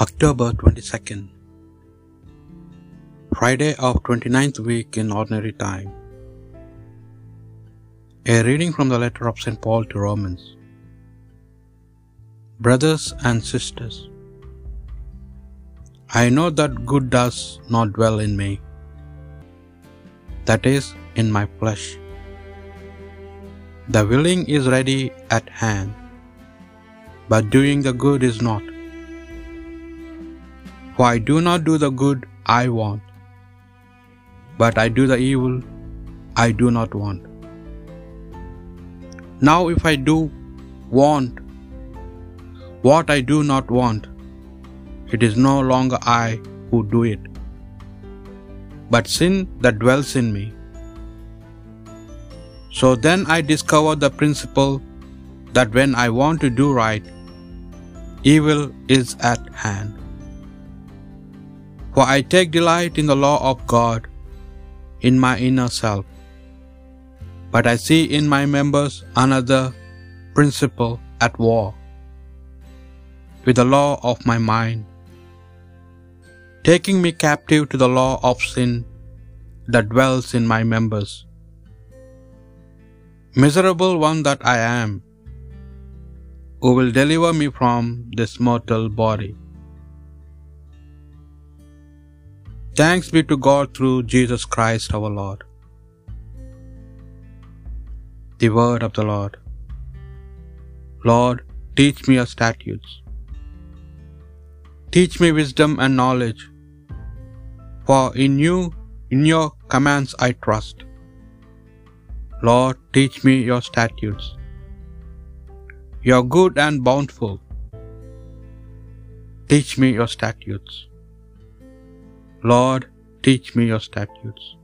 October 22nd, Friday of 29th week in Ordinary Time. A reading from the letter of St. Paul to Romans. Brothers and sisters, I know that good does not dwell in me, that is, in my flesh. The willing is ready at hand, but doing the good is not. For I do not do the good I want, but I do the evil I do not want. Now, if I do want what I do not want, it is no longer I who do it, but sin that dwells in me. So then I discover the principle that when I want to do right, evil is at hand. For I take delight in the law of God in my inner self. But I see in my members another principle at war with the law of my mind, taking me captive to the law of sin that dwells in my members. Miserable one that I am, who will deliver me from this mortal body? Thanks be to God through Jesus Christ our Lord. The word of the Lord. Lord, teach me your statutes. Teach me wisdom and knowledge, for in you, in your commands I trust. Lord, teach me your statutes. You are good and bountiful. Teach me your statutes. Lord, teach me your statutes.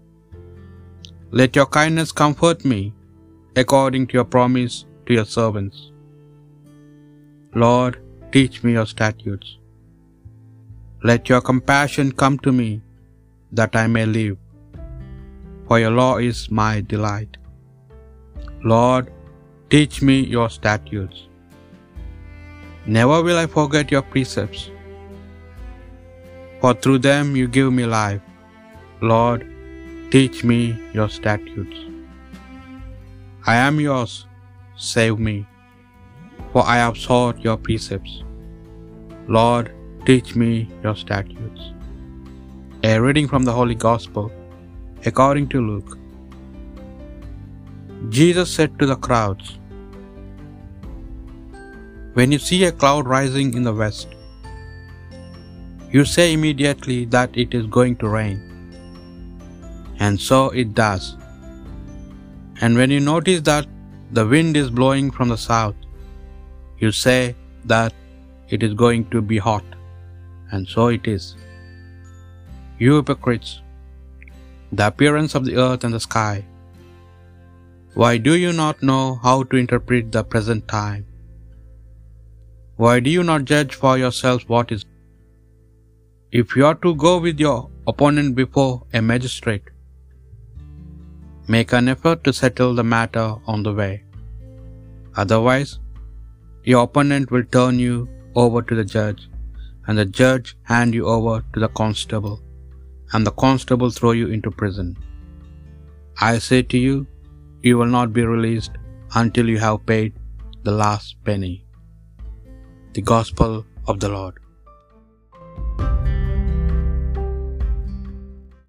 Let your kindness comfort me according to your promise to your servants. Lord, teach me your statutes. Let your compassion come to me that I may live, for your law is my delight. Lord, teach me your statutes. Never will I forget your precepts for through them you give me life. Lord, teach me your statutes. I am yours, save me, for I have sought your precepts. Lord, teach me your statutes. A reading from the Holy Gospel according to Luke. Jesus said to the crowds, When you see a cloud rising in the west, you say immediately that it is going to rain. And so it does. And when you notice that the wind is blowing from the south, you say that it is going to be hot. And so it is. You hypocrites, the appearance of the earth and the sky, why do you not know how to interpret the present time? Why do you not judge for yourselves what is if you are to go with your opponent before a magistrate, make an effort to settle the matter on the way. Otherwise, your opponent will turn you over to the judge, and the judge hand you over to the constable, and the constable throw you into prison. I say to you, you will not be released until you have paid the last penny. The Gospel of the Lord.